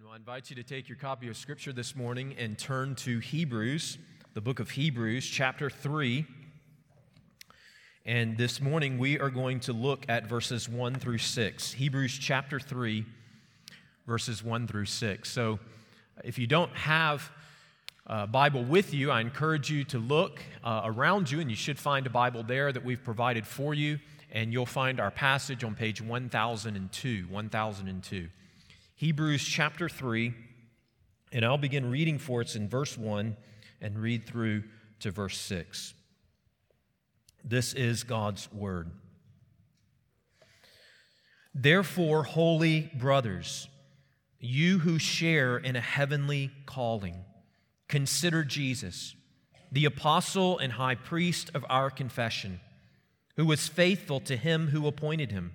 Well, I invite you to take your copy of Scripture this morning and turn to Hebrews, the book of Hebrews, chapter 3. And this morning we are going to look at verses 1 through 6. Hebrews chapter 3, verses 1 through 6. So if you don't have a Bible with you, I encourage you to look uh, around you, and you should find a Bible there that we've provided for you. And you'll find our passage on page 1002. 1002. Hebrews chapter 3, and I'll begin reading for us in verse 1 and read through to verse 6. This is God's word. Therefore, holy brothers, you who share in a heavenly calling, consider Jesus, the apostle and high priest of our confession, who was faithful to him who appointed him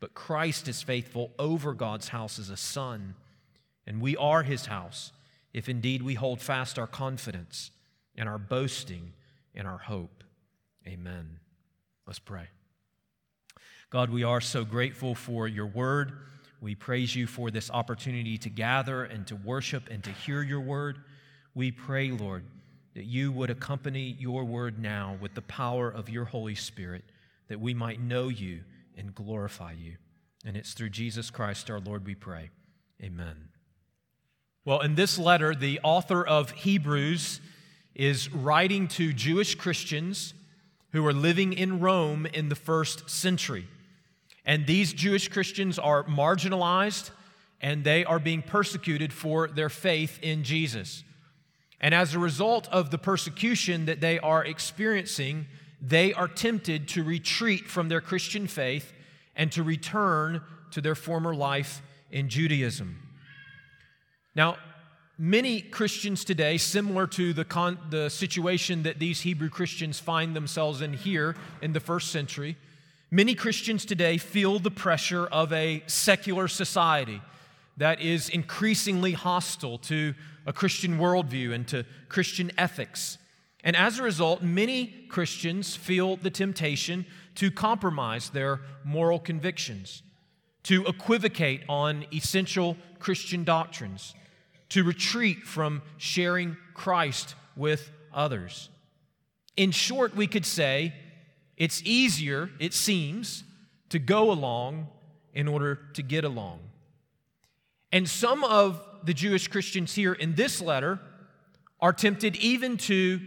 But Christ is faithful over God's house as a son, and we are his house if indeed we hold fast our confidence and our boasting and our hope. Amen. Let's pray. God, we are so grateful for your word. We praise you for this opportunity to gather and to worship and to hear your word. We pray, Lord, that you would accompany your word now with the power of your Holy Spirit, that we might know you and glorify you. And it's through Jesus Christ our Lord we pray. Amen. Well, in this letter, the author of Hebrews is writing to Jewish Christians who are living in Rome in the first century. And these Jewish Christians are marginalized and they are being persecuted for their faith in Jesus. And as a result of the persecution that they are experiencing, they are tempted to retreat from their Christian faith and to return to their former life in Judaism. Now, many Christians today, similar to the, con- the situation that these Hebrew Christians find themselves in here in the first century, many Christians today feel the pressure of a secular society that is increasingly hostile to a Christian worldview and to Christian ethics. And as a result, many Christians feel the temptation to compromise their moral convictions, to equivocate on essential Christian doctrines, to retreat from sharing Christ with others. In short, we could say it's easier, it seems, to go along in order to get along. And some of the Jewish Christians here in this letter are tempted even to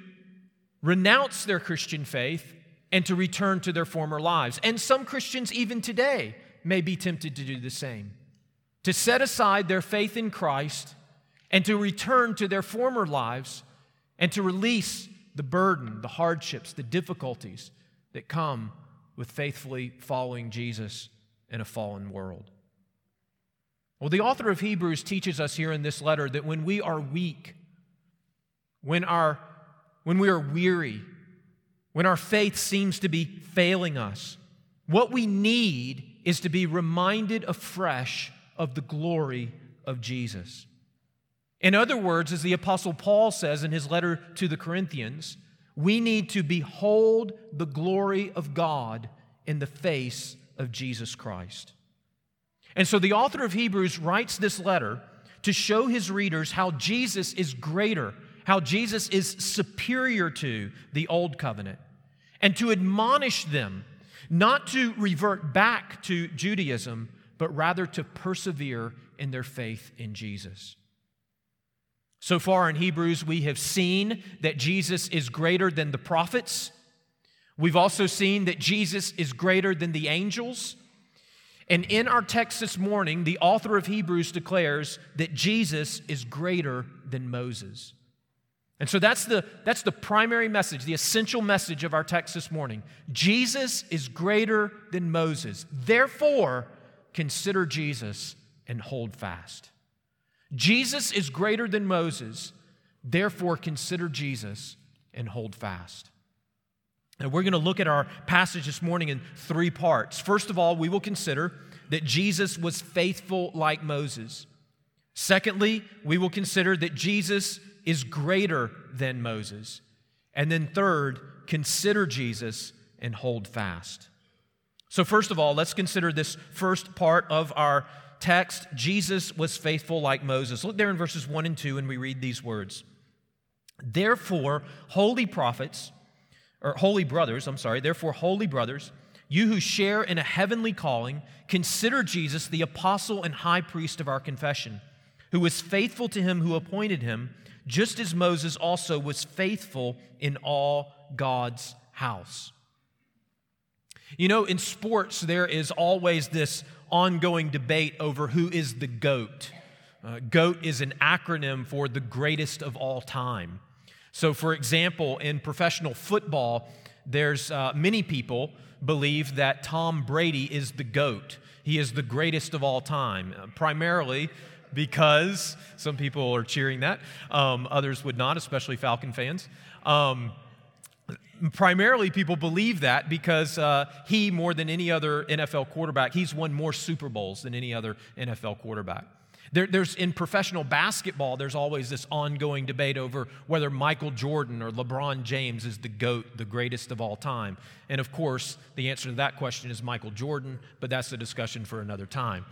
renounce their Christian faith and to return to their former lives. And some Christians, even today, may be tempted to do the same to set aside their faith in Christ and to return to their former lives and to release the burden, the hardships, the difficulties that come with faithfully following Jesus in a fallen world. Well, the author of Hebrews teaches us here in this letter that when we are weak, when our when we are weary, when our faith seems to be failing us, what we need is to be reminded afresh of the glory of Jesus. In other words, as the Apostle Paul says in his letter to the Corinthians, we need to behold the glory of God in the face of Jesus Christ. And so the author of Hebrews writes this letter to show his readers how Jesus is greater how Jesus is superior to the old covenant, and to admonish them not to revert back to Judaism, but rather to persevere in their faith in Jesus. So far in Hebrews, we have seen that Jesus is greater than the prophets. We've also seen that Jesus is greater than the angels. And in our text this morning, the author of Hebrews declares that Jesus is greater than Moses. And so that's the, that's the primary message, the essential message of our text this morning. Jesus is greater than Moses. Therefore, consider Jesus and hold fast. Jesus is greater than Moses. Therefore, consider Jesus and hold fast. And we're going to look at our passage this morning in three parts. First of all, we will consider that Jesus was faithful like Moses. Secondly, we will consider that Jesus is greater than Moses. And then third, consider Jesus and hold fast. So, first of all, let's consider this first part of our text. Jesus was faithful like Moses. Look there in verses 1 and 2, and we read these words Therefore, holy prophets, or holy brothers, I'm sorry, therefore, holy brothers, you who share in a heavenly calling, consider Jesus the apostle and high priest of our confession, who was faithful to him who appointed him, just as Moses also was faithful in all God's house. You know, in sports, there is always this ongoing debate over who is the GOAT. Uh, GOAT is an acronym for the greatest of all time. So, for example, in professional football, there's uh, many people believe that Tom Brady is the GOAT. He is the greatest of all time, uh, primarily because some people are cheering that, um, others would not, especially Falcon fans. Um, primarily people believe that because uh, he, more than any other NFL quarterback, he's won more Super Bowls than any other NFL quarterback. There, there's in professional basketball, there's always this ongoing debate over whether Michael Jordan or LeBron James is the GOAT, the greatest of all time. And of course, the answer to that question is Michael Jordan, but that's a discussion for another time.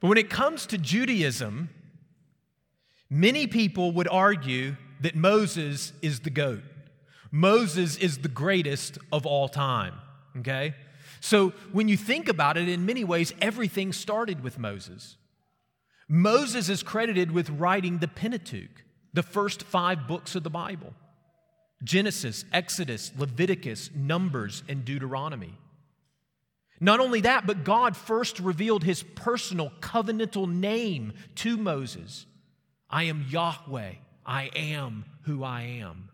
But when it comes to Judaism, many people would argue that Moses is the GOAT. Moses is the greatest of all time, okay? So when you think about it, in many ways, everything started with Moses. Moses is credited with writing the Pentateuch, the first five books of the Bible Genesis, Exodus, Leviticus, Numbers, and Deuteronomy. Not only that, but God first revealed his personal covenantal name to Moses I am Yahweh, I am who I am.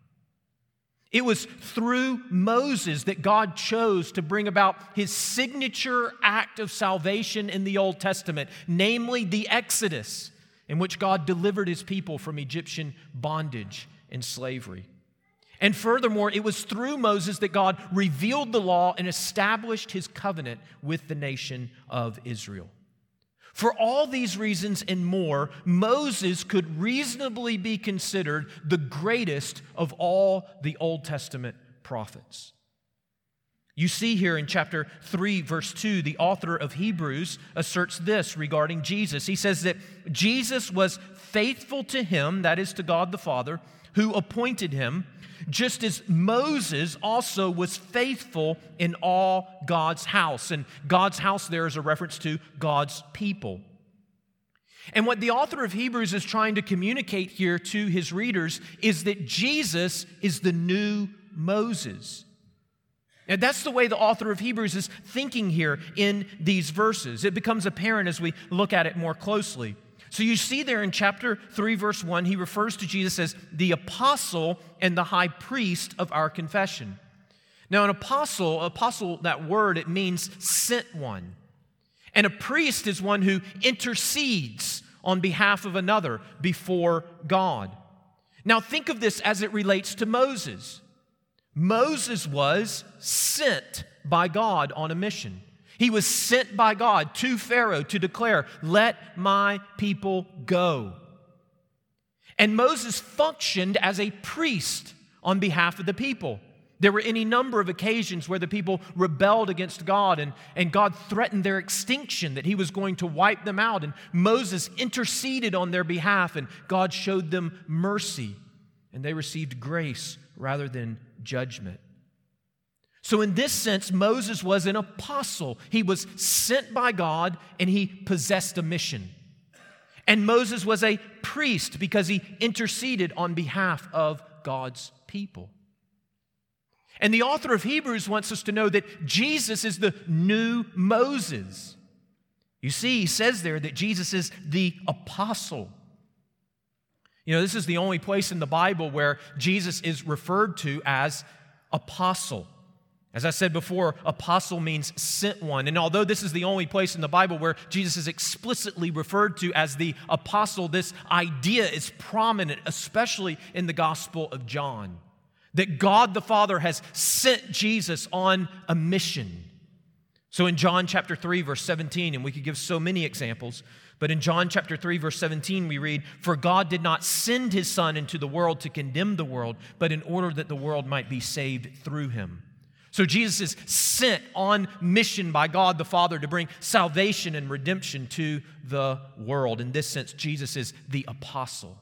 It was through Moses that God chose to bring about his signature act of salvation in the Old Testament, namely the Exodus, in which God delivered his people from Egyptian bondage and slavery. And furthermore, it was through Moses that God revealed the law and established his covenant with the nation of Israel. For all these reasons and more, Moses could reasonably be considered the greatest of all the Old Testament prophets. You see here in chapter 3, verse 2, the author of Hebrews asserts this regarding Jesus. He says that Jesus was faithful to him, that is to God the Father, who appointed him just as Moses also was faithful in all God's house. And God's house there is a reference to God's people. And what the author of Hebrews is trying to communicate here to his readers is that Jesus is the new Moses. And that's the way the author of Hebrews is thinking here in these verses. It becomes apparent as we look at it more closely. So you see there in chapter 3, verse 1, he refers to Jesus as the apostle and the high priest of our confession. Now, an apostle, apostle, that word, it means sent one. And a priest is one who intercedes on behalf of another before God. Now, think of this as it relates to Moses. Moses was sent by God on a mission. He was sent by God to Pharaoh to declare, Let my people go. And Moses functioned as a priest on behalf of the people. There were any number of occasions where the people rebelled against God and, and God threatened their extinction, that he was going to wipe them out. And Moses interceded on their behalf, and God showed them mercy, and they received grace rather than judgment. So, in this sense, Moses was an apostle. He was sent by God and he possessed a mission. And Moses was a priest because he interceded on behalf of God's people. And the author of Hebrews wants us to know that Jesus is the new Moses. You see, he says there that Jesus is the apostle. You know, this is the only place in the Bible where Jesus is referred to as apostle. As I said before, apostle means sent one. And although this is the only place in the Bible where Jesus is explicitly referred to as the apostle, this idea is prominent, especially in the Gospel of John. That God the Father has sent Jesus on a mission. So in John chapter 3, verse 17, and we could give so many examples, but in John chapter 3, verse 17, we read, For God did not send his Son into the world to condemn the world, but in order that the world might be saved through him. So Jesus is sent on mission by God the Father to bring salvation and redemption to the world. In this sense, Jesus is the apostle.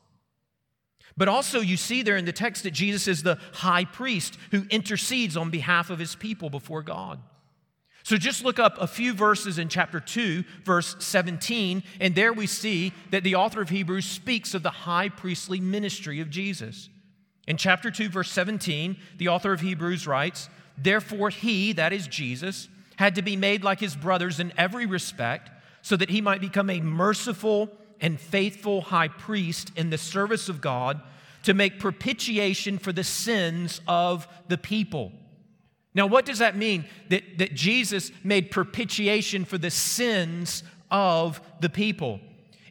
But also, you see there in the text that Jesus is the high priest who intercedes on behalf of his people before God. So just look up a few verses in chapter 2, verse 17, and there we see that the author of Hebrews speaks of the high priestly ministry of Jesus. In chapter 2, verse 17, the author of Hebrews writes, Therefore, he, that is Jesus, had to be made like his brothers in every respect, so that he might become a merciful and faithful high priest in the service of God to make propitiation for the sins of the people. Now, what does that mean? That, that Jesus made propitiation for the sins of the people.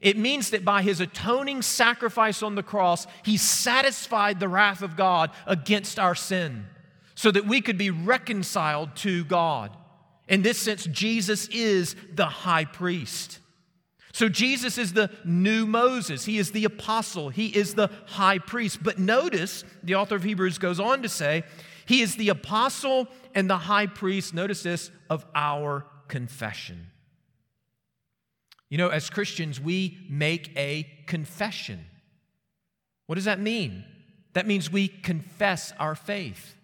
It means that by his atoning sacrifice on the cross, he satisfied the wrath of God against our sin so that we could be reconciled to God. In this sense, Jesus is the high priest. So Jesus is the new Moses. He is the apostle. He is the high priest. But notice, the author of Hebrews goes on to say, he is the apostle and the high priest, notice this, of our confession. You know, as Christians, we make a confession. What does that mean? That means we confess our faith.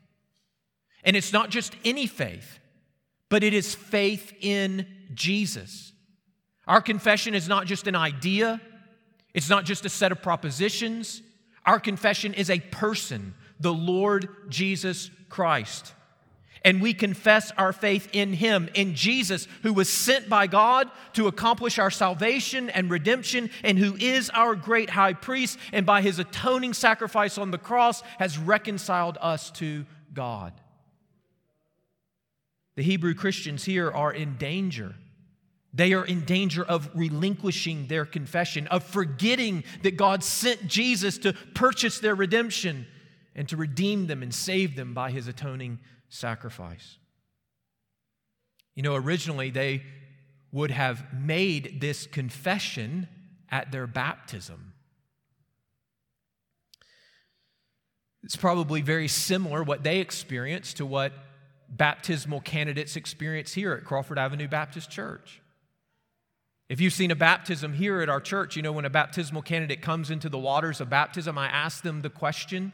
And it's not just any faith, but it is faith in Jesus. Our confession is not just an idea, it's not just a set of propositions. Our confession is a person, the Lord Jesus Christ. And we confess our faith in Him, in Jesus, who was sent by God to accomplish our salvation and redemption, and who is our great high priest, and by His atoning sacrifice on the cross has reconciled us to God. The Hebrew Christians here are in danger. They are in danger of relinquishing their confession, of forgetting that God sent Jesus to purchase their redemption and to redeem them and save them by his atoning sacrifice. You know, originally they would have made this confession at their baptism. It's probably very similar what they experienced to what baptismal candidates experience here at Crawford Avenue Baptist Church. If you've seen a baptism here at our church, you know when a baptismal candidate comes into the waters of baptism, I ask them the question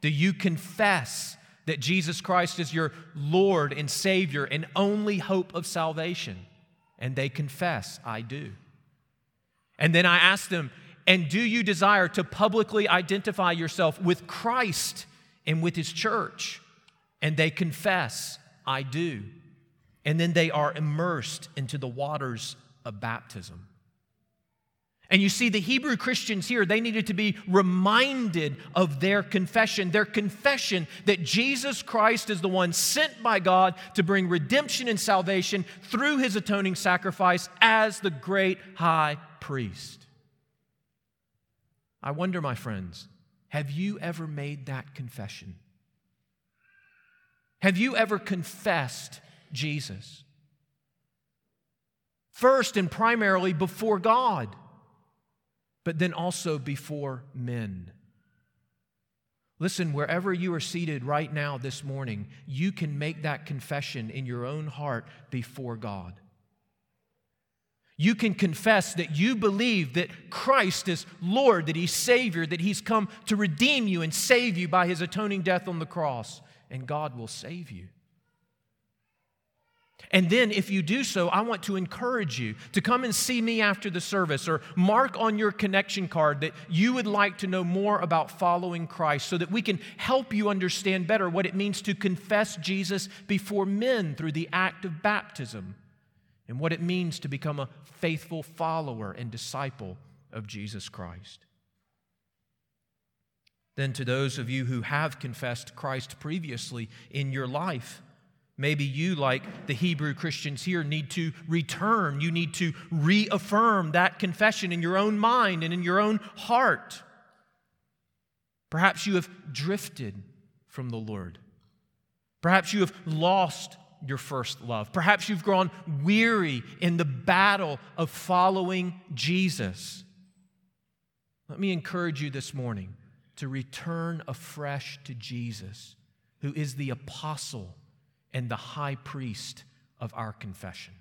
Do you confess that Jesus Christ is your Lord and Savior and only hope of salvation? And they confess, I do. And then I ask them, And do you desire to publicly identify yourself with Christ and with His church? And they confess, I do. And then they are immersed into the waters of baptism. And you see, the Hebrew Christians here, they needed to be reminded of their confession, their confession that Jesus Christ is the one sent by God to bring redemption and salvation through his atoning sacrifice as the great high priest. I wonder, my friends, have you ever made that confession? Have you ever confessed Jesus? First and primarily before God, but then also before men. Listen, wherever you are seated right now this morning, you can make that confession in your own heart before God. You can confess that you believe that Christ is Lord, that He's Savior, that He's come to redeem you and save you by His atoning death on the cross and God will save you. And then, if you do so, I want to encourage you to come and see me after the service or mark on your connection card that you would like to know more about following Christ so that we can help you understand better what it means to confess Jesus before men through the act of baptism and what it means to become a faithful follower and disciple of Jesus Christ. Then, to those of you who have confessed Christ previously in your life, Maybe you, like the Hebrew Christians here, need to return. You need to reaffirm that confession in your own mind and in your own heart. Perhaps you have drifted from the Lord. Perhaps you have lost your first love. Perhaps you've grown weary in the battle of following Jesus. Let me encourage you this morning to return afresh to Jesus, who is the apostle and the high priest of our confession.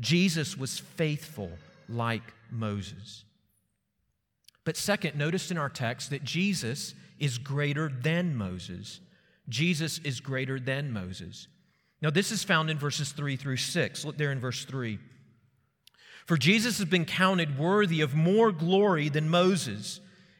Jesus was faithful like Moses. But second, notice in our text that Jesus is greater than Moses. Jesus is greater than Moses. Now, this is found in verses 3 through 6. Look there in verse 3. For Jesus has been counted worthy of more glory than Moses,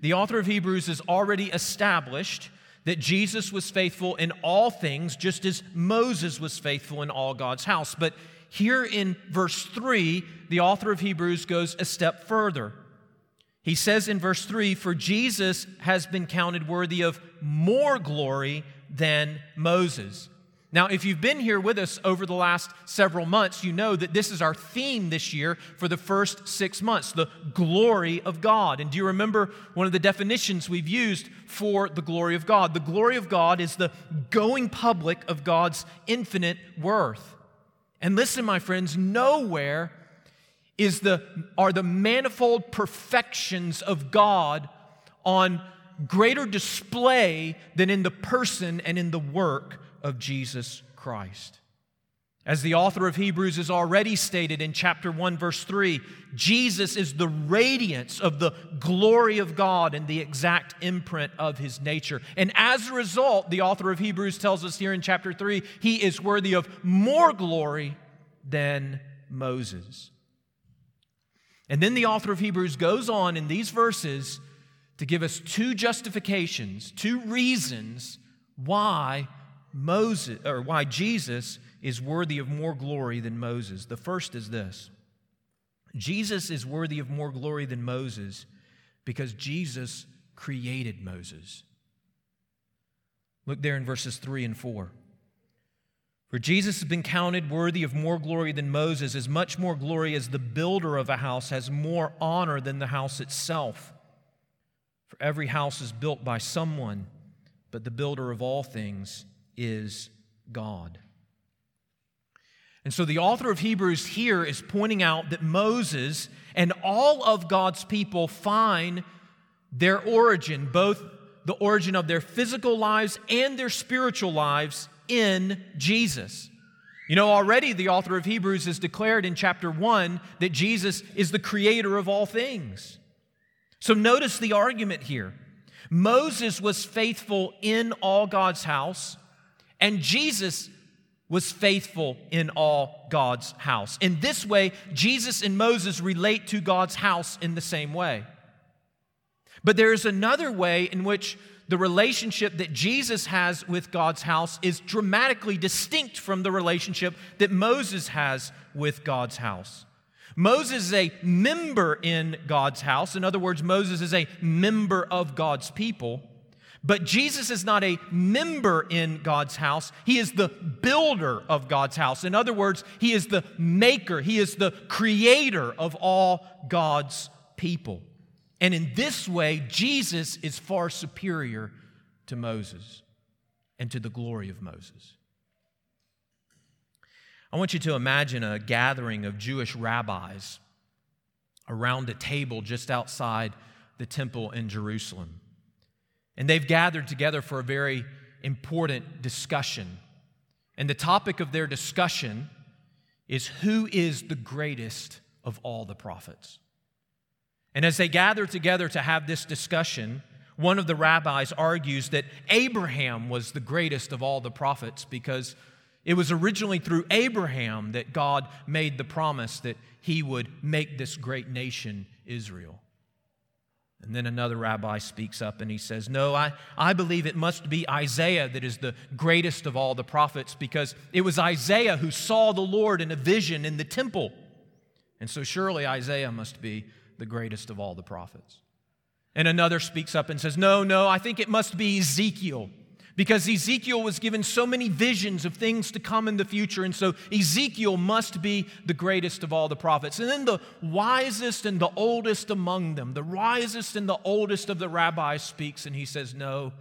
the author of Hebrews has already established that Jesus was faithful in all things, just as Moses was faithful in all God's house. But here in verse 3, the author of Hebrews goes a step further. He says in verse 3 For Jesus has been counted worthy of more glory than Moses. Now, if you've been here with us over the last several months, you know that this is our theme this year for the first six months the glory of God. And do you remember one of the definitions we've used for the glory of God? The glory of God is the going public of God's infinite worth. And listen, my friends, nowhere is the, are the manifold perfections of God on greater display than in the person and in the work of Jesus Christ. As the author of Hebrews has already stated in chapter 1, verse 3, Jesus is the radiance of the glory of God and the exact imprint of his nature. And as a result, the author of Hebrews tells us here in chapter 3, he is worthy of more glory than Moses. And then the author of Hebrews goes on in these verses to give us two justifications, two reasons why Moses or why Jesus is worthy of more glory than Moses. The first is this. Jesus is worthy of more glory than Moses because Jesus created Moses. Look there in verses 3 and 4. For Jesus has been counted worthy of more glory than Moses, as much more glory as the builder of a house has more honor than the house itself. For every house is built by someone, but the builder of all things is God. And so the author of Hebrews here is pointing out that Moses and all of God's people find their origin, both the origin of their physical lives and their spiritual lives, in Jesus. You know, already the author of Hebrews has declared in chapter 1 that Jesus is the creator of all things. So notice the argument here. Moses was faithful in all God's house, and Jesus was faithful in all God's house. In this way, Jesus and Moses relate to God's house in the same way. But there is another way in which the relationship that Jesus has with God's house is dramatically distinct from the relationship that Moses has with God's house. Moses is a member in God's house. In other words, Moses is a member of God's people. But Jesus is not a member in God's house. He is the builder of God's house. In other words, He is the maker, He is the creator of all God's people. And in this way, Jesus is far superior to Moses and to the glory of Moses. I want you to imagine a gathering of Jewish rabbis around a table just outside the temple in Jerusalem. And they've gathered together for a very important discussion. And the topic of their discussion is who is the greatest of all the prophets? And as they gather together to have this discussion, One of the rabbis argues that Abraham was the greatest of all the prophets because it was originally through Abraham that God made the promise that he would make this great nation, Israel. And then another rabbi speaks up and he says, No, I, I believe it must be Isaiah that is the greatest of all the prophets because it was Isaiah who saw the Lord in a vision in the temple. And so surely Isaiah must be the greatest of all the prophets. And another speaks up and says, No, no, I think it must be Ezekiel because Ezekiel was given so many visions of things to come in the future. And so Ezekiel must be the greatest of all the prophets. And then the wisest and the oldest among them, the wisest and the oldest of the rabbis speaks, and he says, No,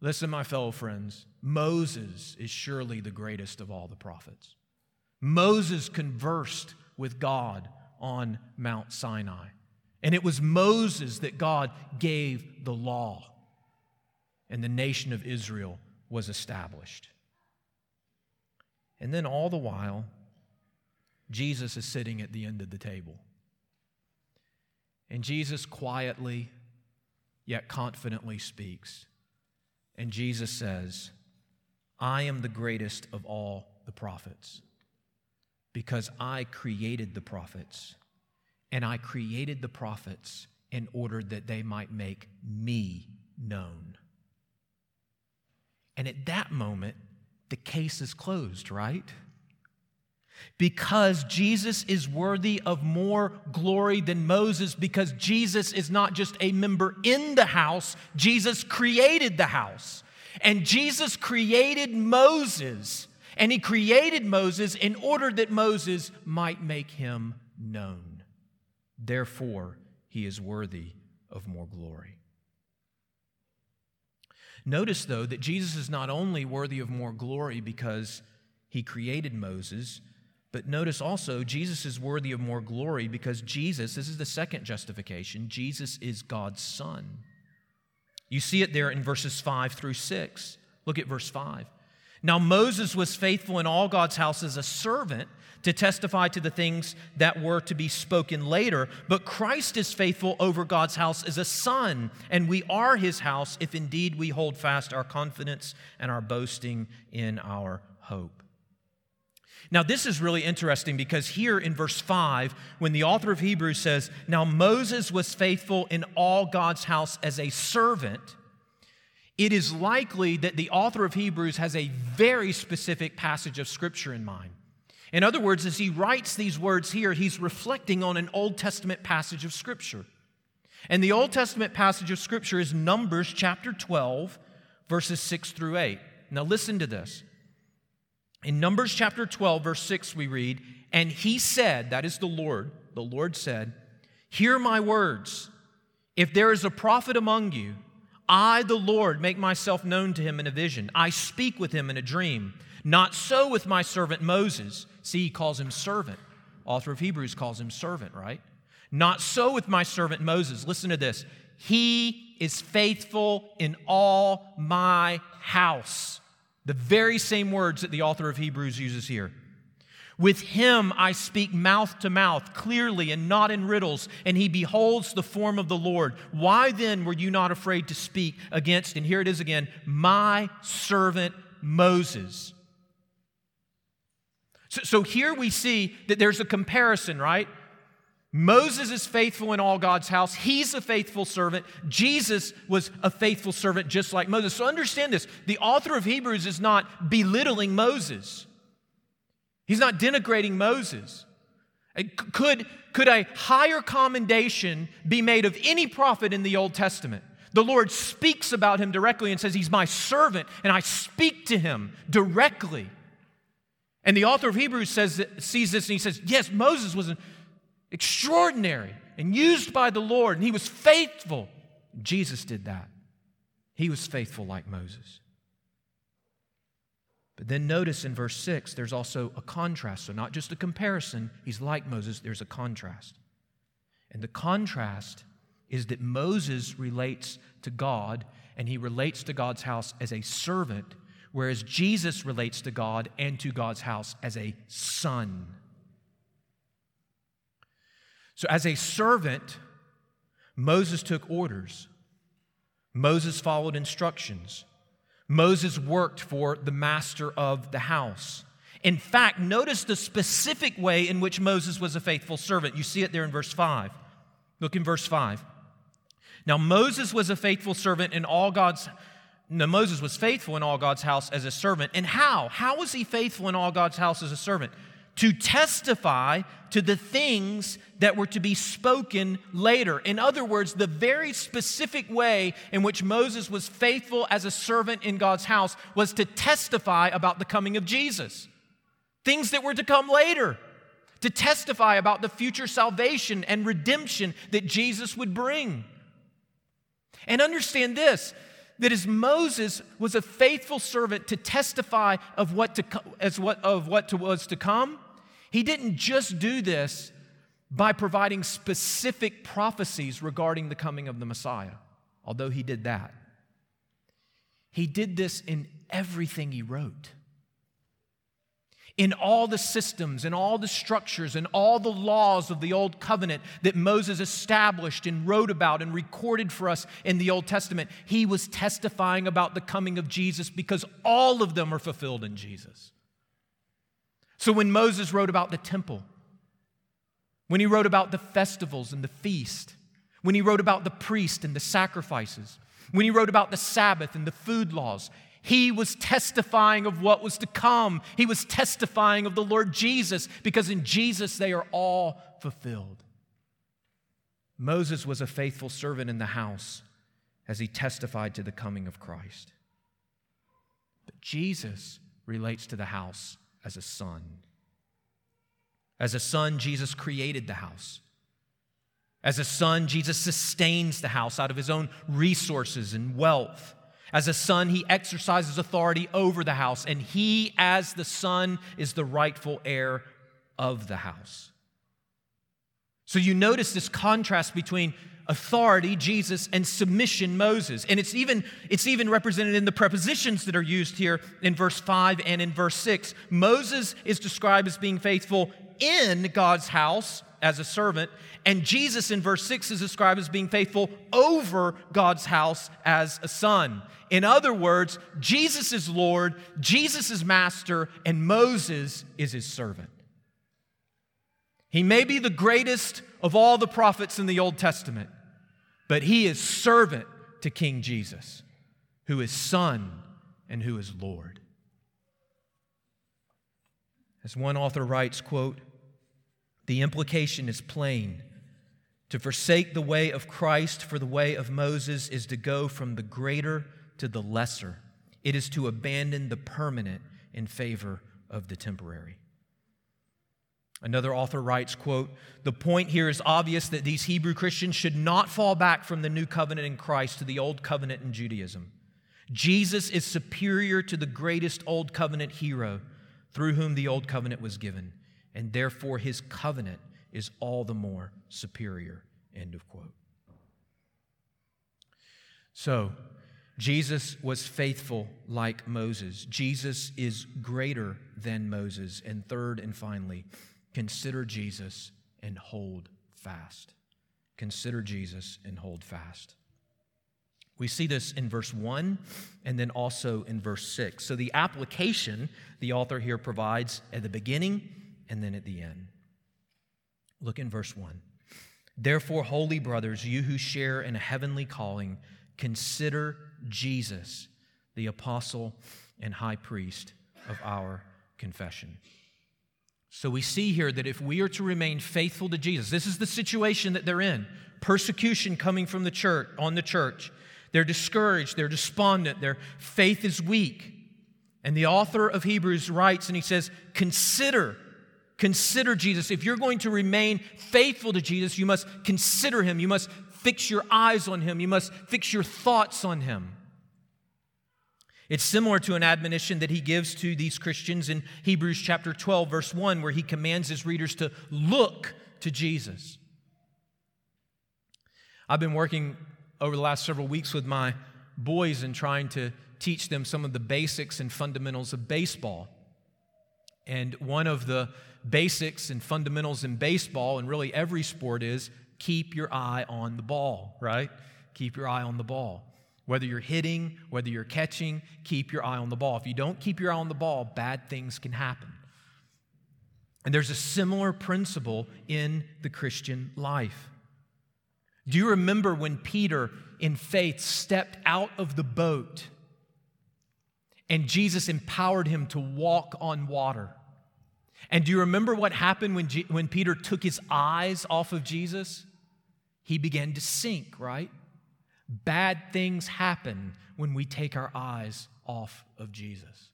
listen, my fellow friends, Moses is surely the greatest of all the prophets. Moses conversed with God on Mount Sinai. And it was Moses that God gave the law and the nation of Israel was established. And then all the while, Jesus is sitting at the end of the table. And Jesus quietly yet confidently speaks. And Jesus says, I am the greatest of all the prophets because I created the prophets. And I created the prophets in order that they might make me known. And at that moment, the case is closed, right? Because Jesus is worthy of more glory than Moses, because Jesus is not just a member in the house, Jesus created the house. And Jesus created Moses, and he created Moses in order that Moses might make him known. Therefore, he is worthy of more glory. Notice, though, that Jesus is not only worthy of more glory because he created Moses, but notice also, Jesus is worthy of more glory because Jesus, this is the second justification, Jesus is God's Son. You see it there in verses 5 through 6. Look at verse 5. Now, Moses was faithful in all God's house as a servant to testify to the things that were to be spoken later, but Christ is faithful over God's house as a son, and we are his house if indeed we hold fast our confidence and our boasting in our hope. Now, this is really interesting because here in verse 5, when the author of Hebrews says, Now Moses was faithful in all God's house as a servant, it is likely that the author of Hebrews has a very specific passage of Scripture in mind. In other words, as he writes these words here, he's reflecting on an Old Testament passage of Scripture. And the Old Testament passage of Scripture is Numbers chapter 12, verses 6 through 8. Now listen to this. In Numbers chapter 12, verse 6, we read, And he said, that is the Lord, the Lord said, Hear my words. If there is a prophet among you, I, the Lord, make myself known to him in a vision. I speak with him in a dream. Not so with my servant Moses. See, he calls him servant. Author of Hebrews calls him servant, right? Not so with my servant Moses. Listen to this. He is faithful in all my house. The very same words that the author of Hebrews uses here. With him I speak mouth to mouth, clearly and not in riddles, and he beholds the form of the Lord. Why then were you not afraid to speak against, and here it is again, my servant Moses? So, so here we see that there's a comparison, right? Moses is faithful in all God's house. He's a faithful servant. Jesus was a faithful servant just like Moses. So understand this the author of Hebrews is not belittling Moses. He's not denigrating Moses. Could, could a higher commendation be made of any prophet in the Old Testament? The Lord speaks about him directly and says, He's my servant, and I speak to him directly. And the author of Hebrews says, sees this and he says, Yes, Moses was extraordinary and used by the Lord, and he was faithful. Jesus did that. He was faithful like Moses. But then notice in verse 6, there's also a contrast. So, not just a comparison, he's like Moses, there's a contrast. And the contrast is that Moses relates to God, and he relates to God's house as a servant, whereas Jesus relates to God and to God's house as a son. So, as a servant, Moses took orders. Moses followed instructions. Moses worked for the master of the house. In fact, notice the specific way in which Moses was a faithful servant. You see it there in verse 5. Look in verse 5. Now, Moses was a faithful servant in all God's now, Moses was faithful in all God's house as a servant. And how? How was he faithful in all God's house as a servant? To testify to the things that were to be spoken later. In other words, the very specific way in which Moses was faithful as a servant in God's house was to testify about the coming of Jesus, things that were to come later, to testify about the future salvation and redemption that Jesus would bring. And understand this that as Moses was a faithful servant to testify of what, to, as what, of what to, was to come, he didn't just do this by providing specific prophecies regarding the coming of the Messiah, although he did that. He did this in everything he wrote in all the systems and all the structures and all the laws of the Old Covenant that Moses established and wrote about and recorded for us in the Old Testament, he was testifying about the coming of Jesus because all of them are fulfilled in Jesus. So when Moses wrote about the temple, when he wrote about the festivals and the feast, when he wrote about the priest and the sacrifices, when he wrote about the Sabbath and the food laws, he was testifying of what was to come. He was testifying of the Lord Jesus because in Jesus they are all fulfilled. Moses was a faithful servant in the house as he testified to the coming of Christ. But Jesus relates to the house as a son. As a son, Jesus created the house. As a son, Jesus sustains the house out of his own resources and wealth. As a son, he exercises authority over the house, and he, as the son, is the rightful heir of the house. So you notice this contrast between authority, Jesus, and submission, Moses. And it's even, it's even represented in the prepositions that are used here in verse 5 and in verse 6. Moses is described as being faithful in God's house as a servant, and Jesus in verse 6 is described as being faithful over God's house as a son. In other words, Jesus is Lord, Jesus is master, and Moses is his servant. He may be the greatest of all the prophets in the Old Testament, but he is servant to King Jesus, who is son and who is Lord. As one author writes, quote, the implication is plain. To forsake the way of Christ for the way of Moses is to go from the greater to the lesser. It is to abandon the permanent in favor of the temporary. Another author writes, quote, "The point here is obvious that these Hebrew Christians should not fall back from the new covenant in Christ to the old covenant in Judaism. Jesus is superior to the greatest old covenant hero through whom the old covenant was given, and therefore his covenant is all the more superior." End of quote. So, Jesus was faithful like Moses. Jesus is greater than Moses. And third and finally, consider Jesus and hold fast. Consider Jesus and hold fast. We see this in verse 1 and then also in verse 6. So, the application the author here provides at the beginning and then at the end. Look in verse 1. Therefore, holy brothers, you who share in a heavenly calling, consider Jesus, the apostle and high priest of our confession. So we see here that if we are to remain faithful to Jesus, this is the situation that they're in persecution coming from the church on the church. They're discouraged, they're despondent, their faith is weak. And the author of Hebrews writes and he says, Consider, consider Jesus. If you're going to remain faithful to Jesus, you must consider him. You must fix your eyes on him, you must fix your thoughts on him. It's similar to an admonition that he gives to these Christians in Hebrews chapter 12, verse 1, where he commands his readers to look to Jesus. I've been working over the last several weeks with my boys and trying to teach them some of the basics and fundamentals of baseball. And one of the basics and fundamentals in baseball, and really every sport, is keep your eye on the ball, right? Keep your eye on the ball. Whether you're hitting, whether you're catching, keep your eye on the ball. If you don't keep your eye on the ball, bad things can happen. And there's a similar principle in the Christian life. Do you remember when Peter, in faith, stepped out of the boat and Jesus empowered him to walk on water? And do you remember what happened when, when Peter took his eyes off of Jesus? He began to sink, right? Bad things happen when we take our eyes off of Jesus.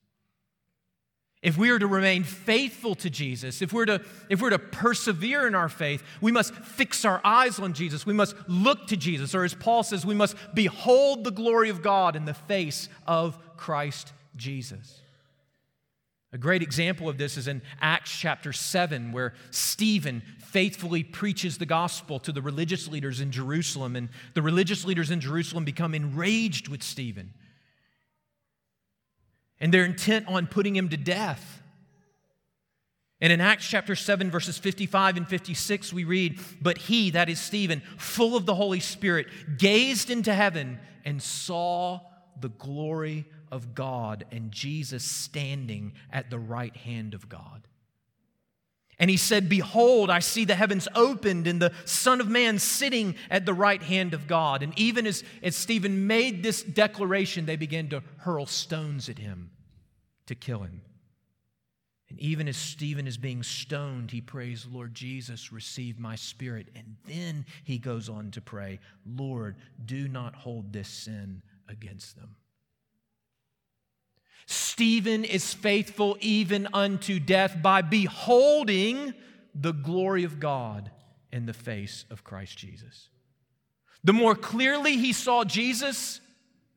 If we are to remain faithful to Jesus, if we're to, if we're to persevere in our faith, we must fix our eyes on Jesus. We must look to Jesus. Or as Paul says, we must behold the glory of God in the face of Christ Jesus. A great example of this is in Acts chapter 7, where Stephen faithfully preaches the gospel to the religious leaders in Jerusalem, and the religious leaders in Jerusalem become enraged with Stephen and they're intent on putting him to death. And in Acts chapter 7, verses 55 and 56, we read, But he, that is Stephen, full of the Holy Spirit, gazed into heaven and saw the glory of God and Jesus standing at the right hand of God. And he said, Behold, I see the heavens opened and the Son of Man sitting at the right hand of God. And even as, as Stephen made this declaration, they began to hurl stones at him to kill him. And even as Stephen is being stoned, he prays, Lord Jesus, receive my spirit. And then he goes on to pray, Lord, do not hold this sin against them. Stephen is faithful even unto death by beholding the glory of God in the face of Christ Jesus. The more clearly he saw Jesus,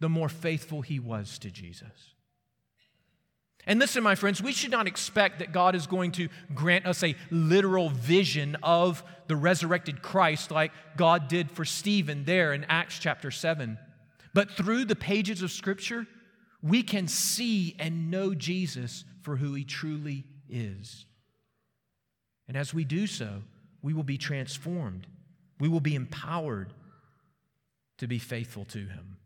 the more faithful he was to Jesus. And listen, my friends, we should not expect that God is going to grant us a literal vision of the resurrected Christ like God did for Stephen there in Acts chapter 7. But through the pages of Scripture, we can see and know Jesus for who he truly is. And as we do so, we will be transformed, we will be empowered to be faithful to him.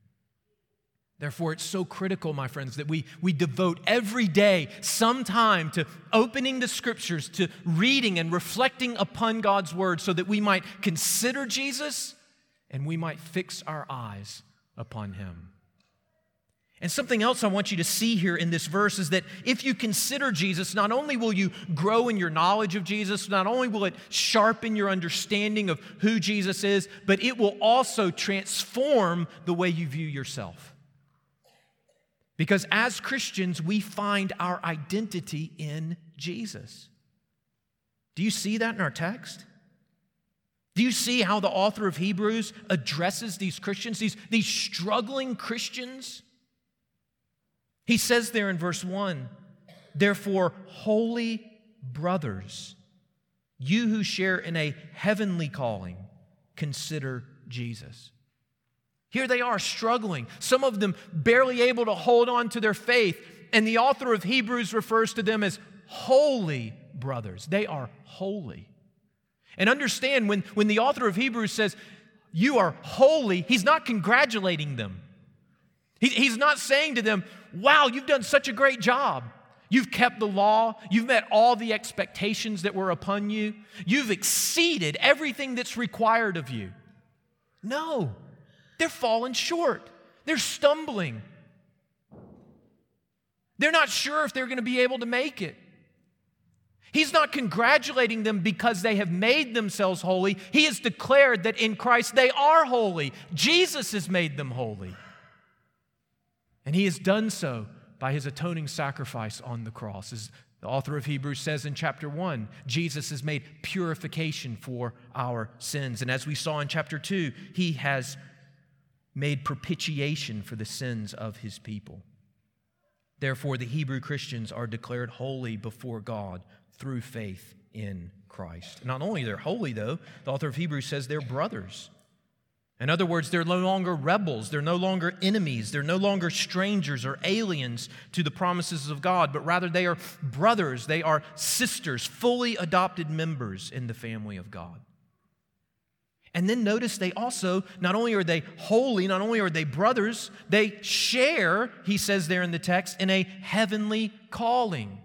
Therefore, it's so critical, my friends, that we, we devote every day some time to opening the scriptures, to reading and reflecting upon God's word so that we might consider Jesus and we might fix our eyes upon him. And something else I want you to see here in this verse is that if you consider Jesus, not only will you grow in your knowledge of Jesus, not only will it sharpen your understanding of who Jesus is, but it will also transform the way you view yourself. Because as Christians, we find our identity in Jesus. Do you see that in our text? Do you see how the author of Hebrews addresses these Christians, these, these struggling Christians? He says there in verse 1 Therefore, holy brothers, you who share in a heavenly calling, consider Jesus. Here they are struggling, some of them barely able to hold on to their faith. And the author of Hebrews refers to them as holy brothers. They are holy. And understand when, when the author of Hebrews says, You are holy, he's not congratulating them. He, he's not saying to them, Wow, you've done such a great job. You've kept the law. You've met all the expectations that were upon you. You've exceeded everything that's required of you. No. They're falling short, they're stumbling. They're not sure if they're going to be able to make it. He's not congratulating them because they have made themselves holy. He has declared that in Christ they are holy. Jesus has made them holy. And he has done so by his atoning sacrifice on the cross. As the author of Hebrews says in chapter 1, Jesus has made purification for our sins. And as we saw in chapter 2, he has made propitiation for the sins of his people. Therefore, the Hebrew Christians are declared holy before God through faith in Christ. Not only they're holy, though, the author of Hebrews says they're brothers. In other words, they're no longer rebels, they're no longer enemies, they're no longer strangers or aliens to the promises of God, but rather they are brothers, they are sisters, fully adopted members in the family of God. And then notice they also, not only are they holy, not only are they brothers, they share, he says there in the text, in a heavenly calling.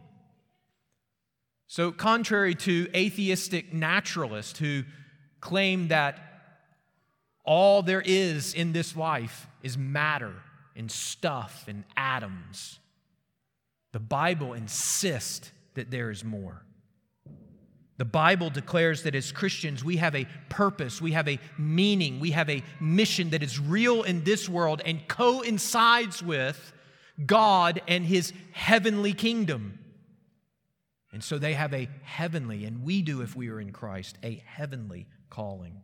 So, contrary to atheistic naturalists who claim that all there is in this life is matter and stuff and atoms, the Bible insists that there is more. The Bible declares that as Christians, we have a purpose, we have a meaning, we have a mission that is real in this world and coincides with God and His heavenly kingdom. And so they have a heavenly, and we do if we are in Christ, a heavenly calling.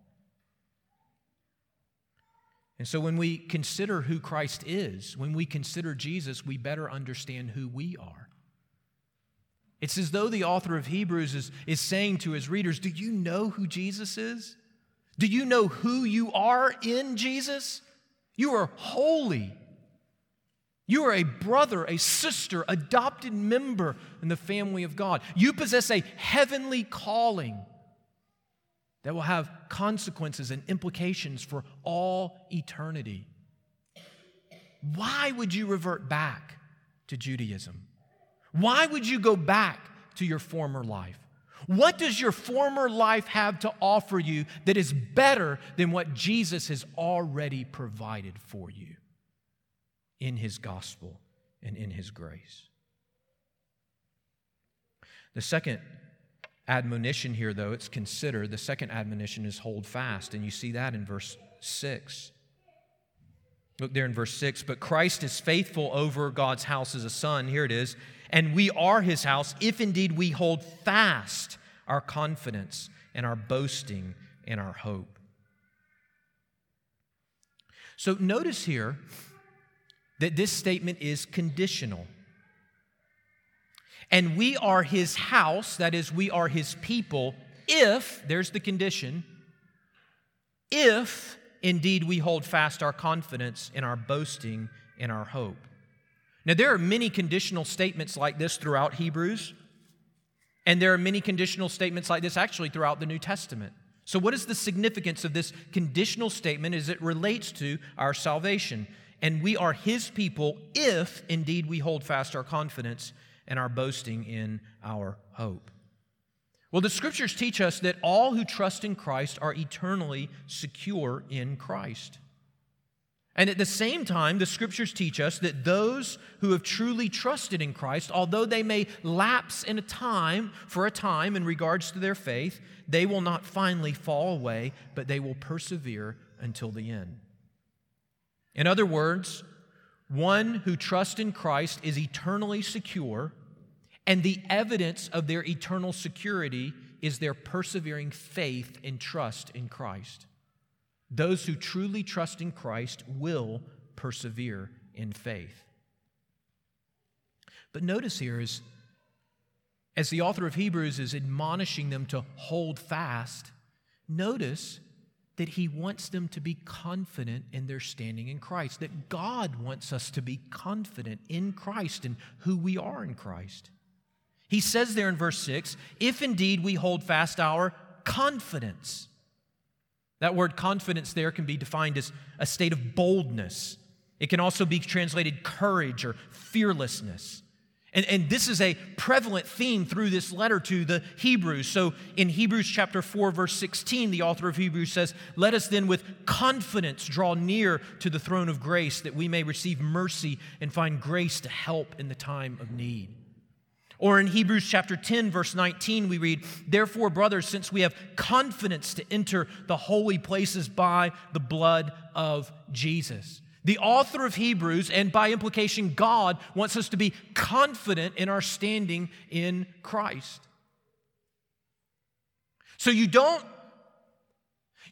And so when we consider who Christ is, when we consider Jesus, we better understand who we are. It's as though the author of Hebrews is, is saying to his readers Do you know who Jesus is? Do you know who you are in Jesus? You are holy. You are a brother, a sister, adopted member in the family of God. You possess a heavenly calling that will have consequences and implications for all eternity. Why would you revert back to Judaism? Why would you go back to your former life? What does your former life have to offer you that is better than what Jesus has already provided for you in his gospel and in his grace? The second admonition here, though, it's consider. The second admonition is hold fast, and you see that in verse 6. Look there in verse 6. But Christ is faithful over God's house as a son. Here it is and we are his house if indeed we hold fast our confidence and our boasting and our hope. So notice here that this statement is conditional. And we are his house, that is, we are his people, if, there's the condition, if indeed we hold fast our confidence in our boasting and our hope. Now, there are many conditional statements like this throughout Hebrews, and there are many conditional statements like this actually throughout the New Testament. So, what is the significance of this conditional statement as it relates to our salvation? And we are His people if indeed we hold fast our confidence and our boasting in our hope. Well, the scriptures teach us that all who trust in Christ are eternally secure in Christ. And at the same time, the scriptures teach us that those who have truly trusted in Christ, although they may lapse in a time, for a time in regards to their faith, they will not finally fall away, but they will persevere until the end. In other words, one who trusts in Christ is eternally secure, and the evidence of their eternal security is their persevering faith and trust in Christ. Those who truly trust in Christ will persevere in faith. But notice here is as the author of Hebrews is admonishing them to hold fast, notice that he wants them to be confident in their standing in Christ, that God wants us to be confident in Christ and who we are in Christ. He says there in verse 6 if indeed we hold fast our confidence. That word confidence there can be defined as a state of boldness. It can also be translated courage or fearlessness. And, and this is a prevalent theme through this letter to the Hebrews. So in Hebrews chapter 4, verse 16, the author of Hebrews says, Let us then with confidence draw near to the throne of grace that we may receive mercy and find grace to help in the time of need. Or in Hebrews chapter 10, verse 19, we read, Therefore, brothers, since we have confidence to enter the holy places by the blood of Jesus. The author of Hebrews, and by implication, God, wants us to be confident in our standing in Christ. So you don't,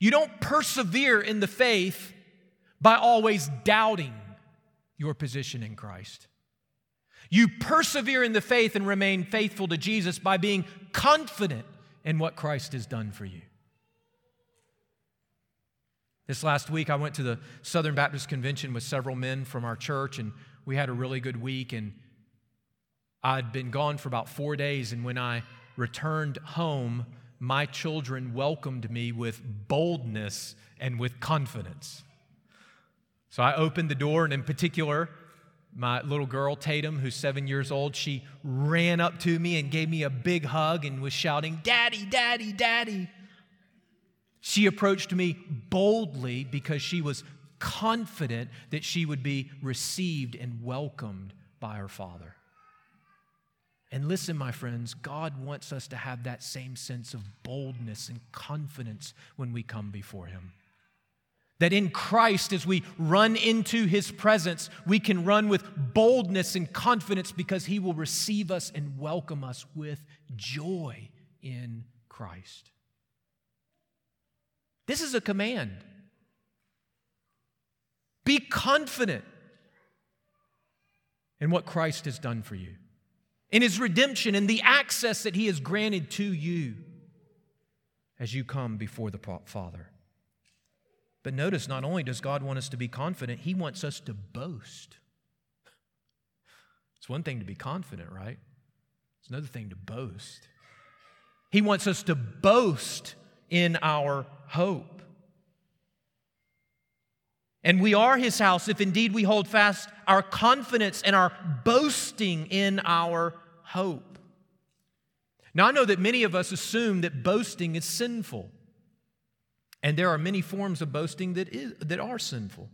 you don't persevere in the faith by always doubting your position in Christ. You persevere in the faith and remain faithful to Jesus by being confident in what Christ has done for you. This last week, I went to the Southern Baptist Convention with several men from our church, and we had a really good week. And I'd been gone for about four days, and when I returned home, my children welcomed me with boldness and with confidence. So I opened the door, and in particular, my little girl, Tatum, who's seven years old, she ran up to me and gave me a big hug and was shouting, Daddy, Daddy, Daddy. She approached me boldly because she was confident that she would be received and welcomed by her father. And listen, my friends, God wants us to have that same sense of boldness and confidence when we come before Him. That in Christ, as we run into His presence, we can run with boldness and confidence because He will receive us and welcome us with joy in Christ. This is a command. Be confident in what Christ has done for you in his redemption and the access that he has granted to you as you come before the Father. But notice, not only does God want us to be confident, he wants us to boast. It's one thing to be confident, right? It's another thing to boast. He wants us to boast in our hope. And we are his house if indeed we hold fast our confidence and our boasting in our hope. Now, I know that many of us assume that boasting is sinful. And there are many forms of boasting that, is, that are sinful.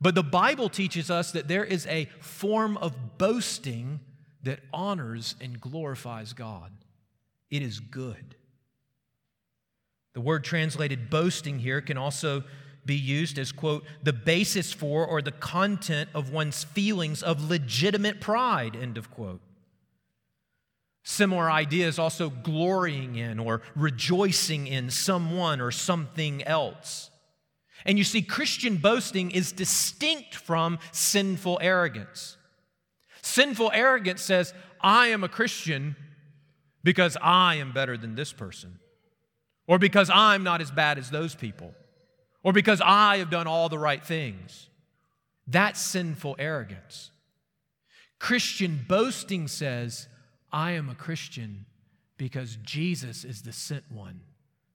But the Bible teaches us that there is a form of boasting that honors and glorifies God. It is good. The word translated boasting here can also be used as, quote, the basis for or the content of one's feelings of legitimate pride, end of quote. Similar ideas also glorying in or rejoicing in someone or something else. And you see, Christian boasting is distinct from sinful arrogance. Sinful arrogance says, I am a Christian because I am better than this person, or because I'm not as bad as those people or because I have done all the right things. That's sinful arrogance. Christian boasting says, I am a Christian because Jesus is the sent one,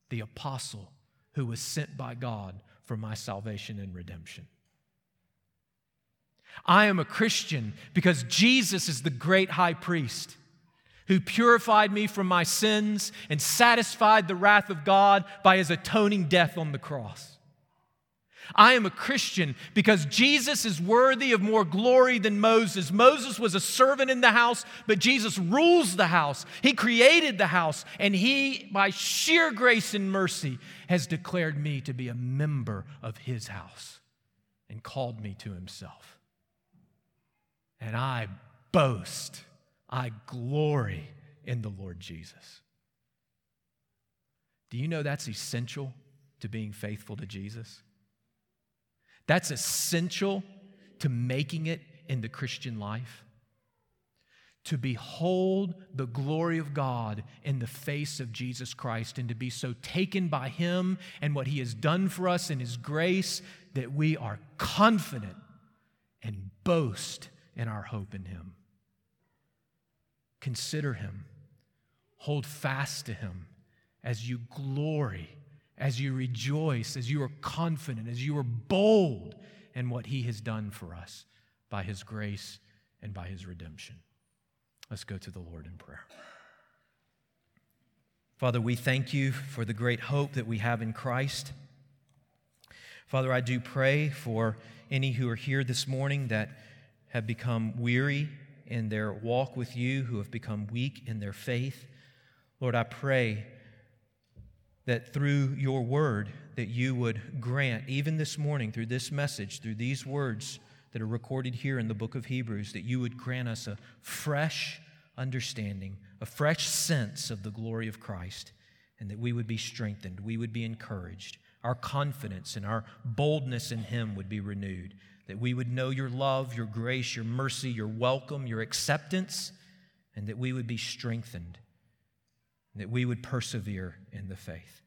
the apostle who was sent by God for my salvation and redemption. I am a Christian because Jesus is the great high priest who purified me from my sins and satisfied the wrath of God by his atoning death on the cross. I am a Christian because Jesus is worthy of more glory than Moses. Moses was a servant in the house, but Jesus rules the house. He created the house, and He, by sheer grace and mercy, has declared me to be a member of His house and called me to Himself. And I boast, I glory in the Lord Jesus. Do you know that's essential to being faithful to Jesus? That's essential to making it in the Christian life. To behold the glory of God in the face of Jesus Christ and to be so taken by Him and what He has done for us in His grace that we are confident and boast in our hope in Him. Consider Him, hold fast to Him as you glory as you rejoice, as you are confident, as you are bold in what He has done for us by His grace and by His redemption. Let's go to the Lord in prayer. Father, we thank you for the great hope that we have in Christ. Father, I do pray for any who are here this morning that have become weary in their walk with you, who have become weak in their faith. Lord, I pray that through your word that you would grant even this morning through this message through these words that are recorded here in the book of Hebrews that you would grant us a fresh understanding a fresh sense of the glory of Christ and that we would be strengthened we would be encouraged our confidence and our boldness in him would be renewed that we would know your love your grace your mercy your welcome your acceptance and that we would be strengthened that we would persevere in the faith.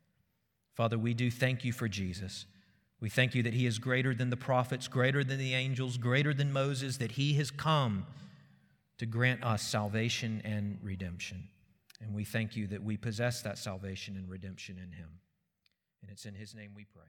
Father, we do thank you for Jesus. We thank you that he is greater than the prophets, greater than the angels, greater than Moses, that he has come to grant us salvation and redemption. And we thank you that we possess that salvation and redemption in him. And it's in his name we pray.